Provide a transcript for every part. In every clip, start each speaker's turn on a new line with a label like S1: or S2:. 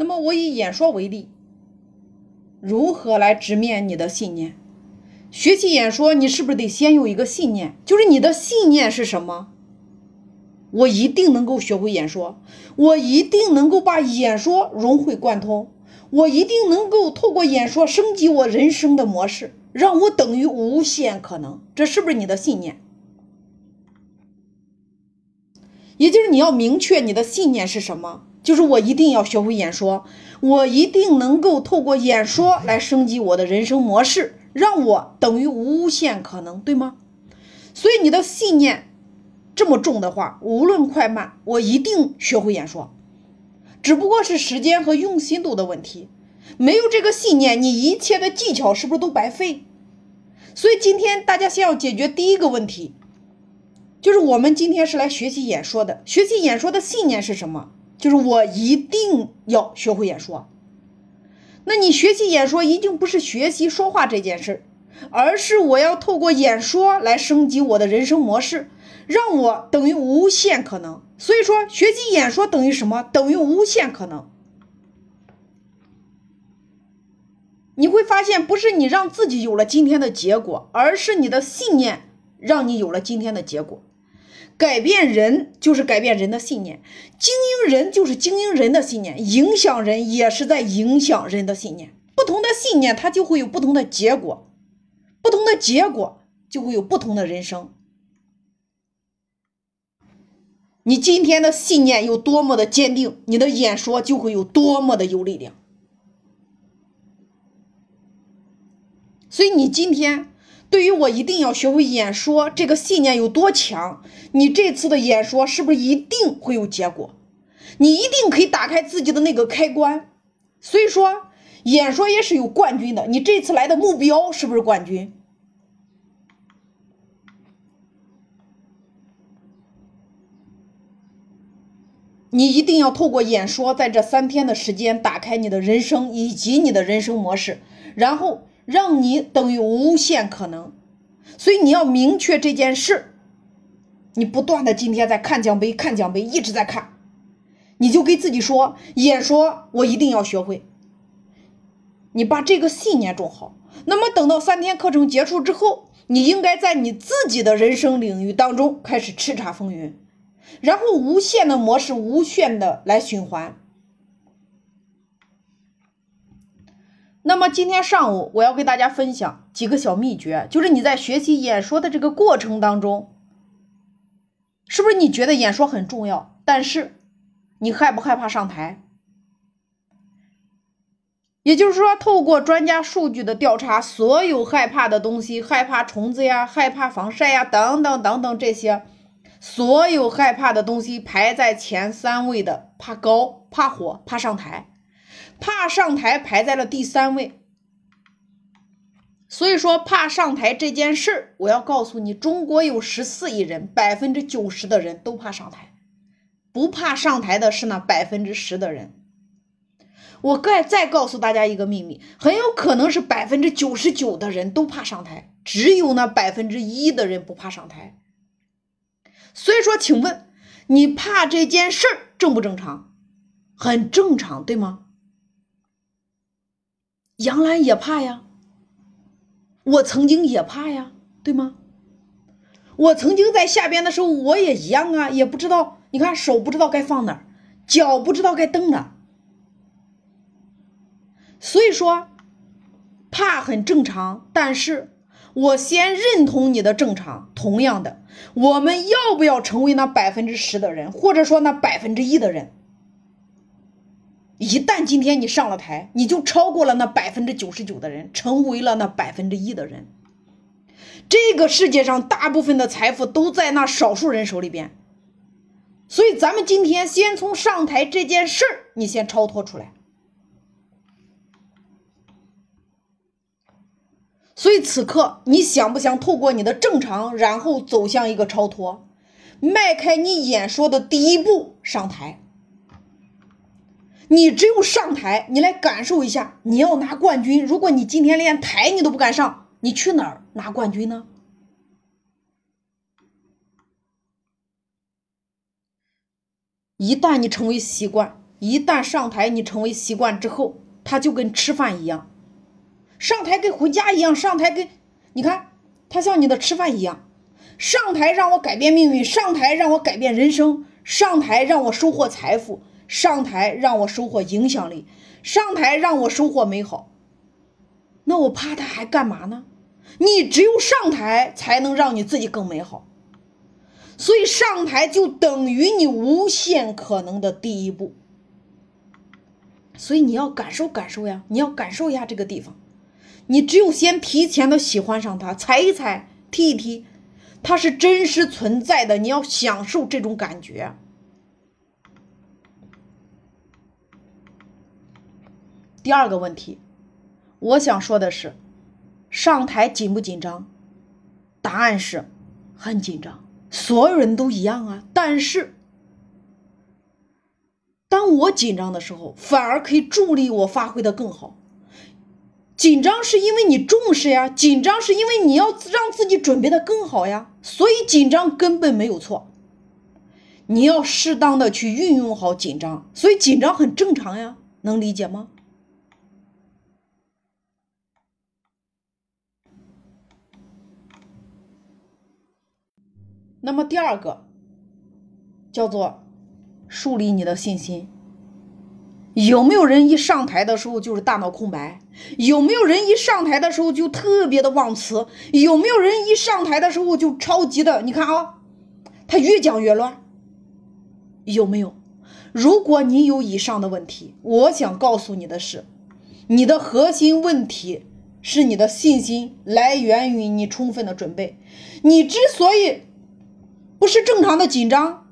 S1: 那么我以演说为例，如何来直面你的信念？学习演说，你是不是得先有一个信念？就是你的信念是什么？我一定能够学会演说，我一定能够把演说融会贯通，我一定能够透过演说升级我人生的模式，让我等于无限可能。这是不是你的信念？也就是你要明确你的信念是什么，就是我一定要学会演说，我一定能够透过演说来升级我的人生模式，让我等于无限可能，对吗？所以你的信念。这么重的话，无论快慢，我一定学会演说，只不过是时间和用心度的问题。没有这个信念，你一切的技巧是不是都白费？所以今天大家先要解决第一个问题，就是我们今天是来学习演说的。学习演说的信念是什么？就是我一定要学会演说。那你学习演说，一定不是学习说话这件事而是我要透过演说来升级我的人生模式。让我等于无限可能，所以说学习演说等于什么？等于无限可能。你会发现，不是你让自己有了今天的结果，而是你的信念让你有了今天的结果。改变人就是改变人的信念，经营人就是经营人的信念，影响人也是在影响人的信念。不同的信念，它就会有不同的结果，不同的结果就会有不同的人生。你今天的信念有多么的坚定，你的演说就会有多么的有力量。所以，你今天对于我一定要学会演说这个信念有多强，你这次的演说是不是一定会有结果？你一定可以打开自己的那个开关。所以说，演说也是有冠军的。你这次来的目标是不是冠军？你一定要透过演说，在这三天的时间打开你的人生以及你的人生模式，然后让你等于无限可能。所以你要明确这件事，你不断的今天在看奖杯，看奖杯，一直在看，你就给自己说，演说我一定要学会。你把这个信念种好，那么等到三天课程结束之后，你应该在你自己的人生领域当中开始叱咤风云。然后无限的模式，无限的来循环。那么今天上午我要给大家分享几个小秘诀，就是你在学习演说的这个过程当中，是不是你觉得演说很重要？但是你害不害怕上台？也就是说，透过专家数据的调查，所有害怕的东西，害怕虫子呀，害怕防晒呀，等等等等这些。所有害怕的东西排在前三位的，怕高、怕火、怕上台，怕上台排在了第三位。所以说，怕上台这件事儿，我要告诉你，中国有十四亿人，百分之九十的人都怕上台，不怕上台的是那百分之十的人。我再再告诉大家一个秘密，很有可能是百分之九十九的人都怕上台，只有那百分之一的人不怕上台。所以说，请问你怕这件事儿正不正常？很正常，对吗？杨澜也怕呀，我曾经也怕呀，对吗？我曾经在下边的时候，我也一样啊，也不知道，你看手不知道该放哪儿，脚不知道该蹬哪。所以说，怕很正常，但是。我先认同你的正常。同样的，我们要不要成为那百分之十的人，或者说那百分之一的人？一旦今天你上了台，你就超过了那百分之九十九的人，成为了那百分之一的人。这个世界上大部分的财富都在那少数人手里边，所以咱们今天先从上台这件事儿，你先超脱出来。所以此刻，你想不想透过你的正常，然后走向一个超脱，迈开你演说的第一步上台？你只有上台，你来感受一下，你要拿冠军。如果你今天连台你都不敢上，你去哪儿拿冠军呢？一旦你成为习惯，一旦上台，你成为习惯之后，它就跟吃饭一样，上台跟回家一样，上台跟你看，它像你的吃饭一样，上台让我改变命运，上台让我改变人生，上台让我收获财富，上台让我收获影响力，上台让我收获美好。那我怕他还干嘛呢？你只有上台才能让你自己更美好，所以上台就等于你无限可能的第一步。所以你要感受感受呀，你要感受一下这个地方。你只有先提前的喜欢上它，踩一踩，踢一踢，它是真实存在的。你要享受这种感觉。第二个问题，我想说的是，上台紧不紧张？答案是很紧张，所有人都一样啊。但是。当我紧张的时候，反而可以助力我发挥的更好。紧张是因为你重视呀，紧张是因为你要让自己准备的更好呀，所以紧张根本没有错。你要适当的去运用好紧张，所以紧张很正常呀，能理解吗？那么第二个叫做。树立你的信心。有没有人一上台的时候就是大脑空白？有没有人一上台的时候就特别的忘词？有没有人一上台的时候就超级的？你看啊，他越讲越乱。有没有？如果你有以上的问题，我想告诉你的是，你的核心问题是你的信心来源于你充分的准备。你之所以不是正常的紧张。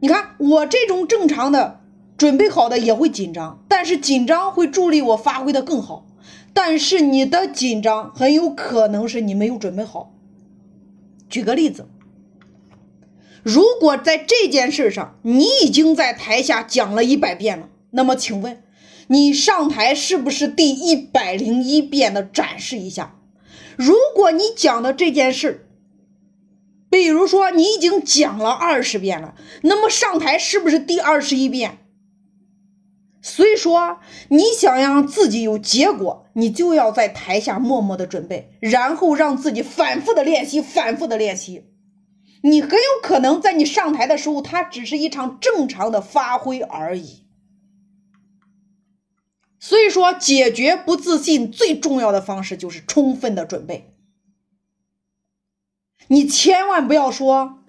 S1: 你看我这种正常的准备好的也会紧张，但是紧张会助力我发挥的更好。但是你的紧张很有可能是你没有准备好。举个例子，如果在这件事上你已经在台下讲了一百遍了，那么请问你上台是不是第一百零一遍的展示一下？如果你讲的这件事，比如说，你已经讲了二十遍了，那么上台是不是第二十一遍？所以说，你想让自己有结果，你就要在台下默默的准备，然后让自己反复的练习，反复的练习。你很有可能在你上台的时候，它只是一场正常的发挥而已。所以说，解决不自信最重要的方式就是充分的准备。你千万不要说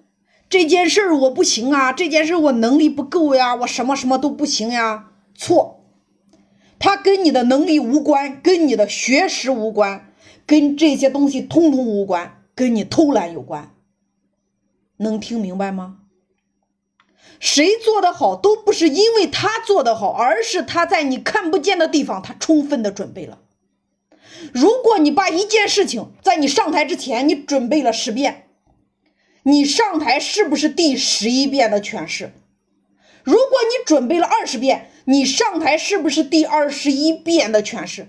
S1: 这件事儿我不行啊，这件事我能力不够呀，我什么什么都不行呀。错，它跟你的能力无关，跟你的学识无关，跟这些东西通通无关，跟你偷懒有关。能听明白吗？谁做的好都不是因为他做的好，而是他在你看不见的地方，他充分的准备了。如果你把一件事情在你上台之前，你准备了十遍，你上台是不是第十一遍的诠释？如果你准备了二十遍，你上台是不是第二十一遍的诠释？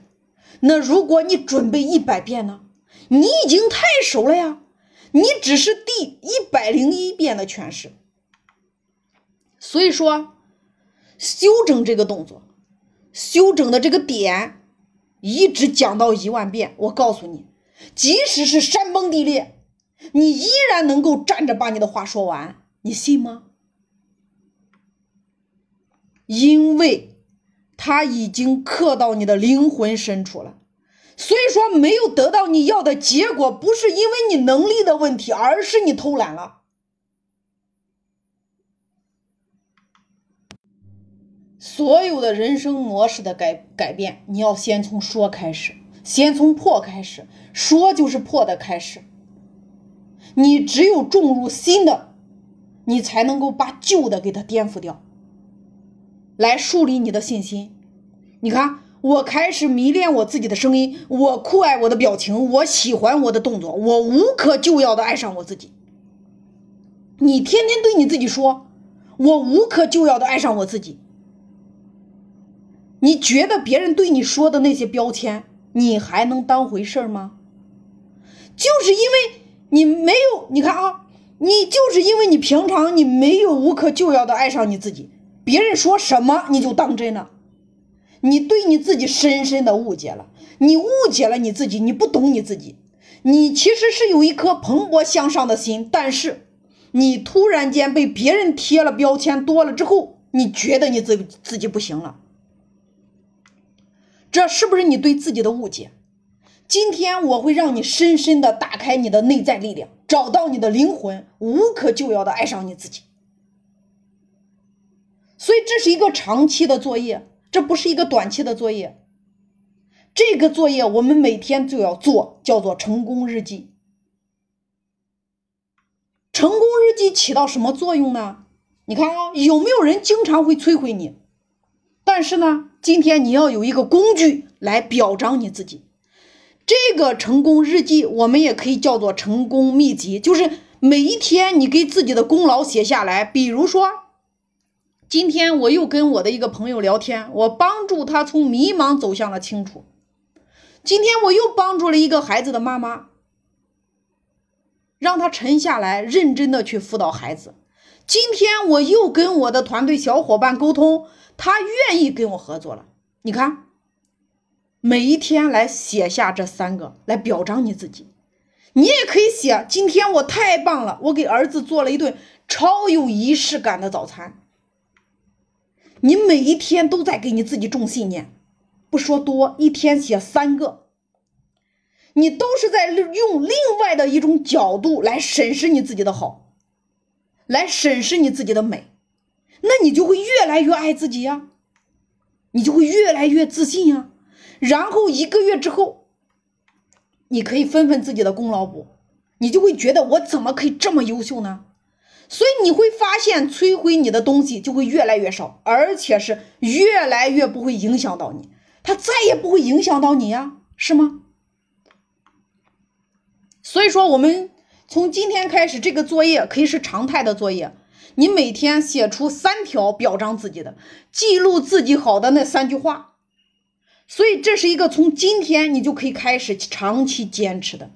S1: 那如果你准备一百遍呢？你已经太熟了呀，你只是第一百零一遍的诠释。所以说，修整这个动作，修整的这个点。一直讲到一万遍，我告诉你，即使是山崩地裂，你依然能够站着把你的话说完，你信吗？因为他已经刻到你的灵魂深处了。所以说，没有得到你要的结果，不是因为你能力的问题，而是你偷懒了。所有的人生模式的改改变，你要先从说开始，先从破开始。说就是破的开始。你只有种入新的，你才能够把旧的给它颠覆掉，来树立你的信心。你看，我开始迷恋我自己的声音，我酷爱我的表情，我喜欢我的动作，我无可救药的爱上我自己。你天天对你自己说，我无可救药的爱上我自己。你觉得别人对你说的那些标签，你还能当回事吗？就是因为你没有，你看啊，你就是因为你平常你没有无可救药的爱上你自己，别人说什么你就当真了，你对你自己深深的误解了，你误解了你自己，你不懂你自己，你其实是有一颗蓬勃向上的心，但是你突然间被别人贴了标签多了之后，你觉得你自自己不行了，这是不是你对自己的误解？今天我会让你深深的打开你的内在力量，找到你的灵魂，无可救药的爱上你自己。所以这是一个长期的作业，这不是一个短期的作业。这个作业我们每天就要做，叫做成功日记。成功日记起到什么作用呢？你看啊，有没有人经常会摧毁你？但是呢，今天你要有一个工具来表彰你自己。这个成功日记，我们也可以叫做成功秘籍，就是每一天你给自己的功劳写下来。比如说，今天我又跟我的一个朋友聊天，我帮助他从迷茫走向了清楚。今天我又帮助了一个孩子的妈妈，让他沉下来，认真的去辅导孩子。今天我又跟我的团队小伙伴沟通，他愿意跟我合作了。你看。每一天来写下这三个，来表彰你自己。你也可以写：今天我太棒了，我给儿子做了一顿超有仪式感的早餐。你每一天都在给你自己种信念，不说多，一天写三个，你都是在用另外的一种角度来审视你自己的好，来审视你自己的美，那你就会越来越爱自己呀，你就会越来越自信呀。然后一个月之后，你可以分分自己的功劳簿，你就会觉得我怎么可以这么优秀呢？所以你会发现，摧毁你的东西就会越来越少，而且是越来越不会影响到你，它再也不会影响到你呀，是吗？所以说，我们从今天开始，这个作业可以是常态的作业，你每天写出三条表彰自己的，记录自己好的那三句话。所以这是一个从今天你就可以开始长期坚持的。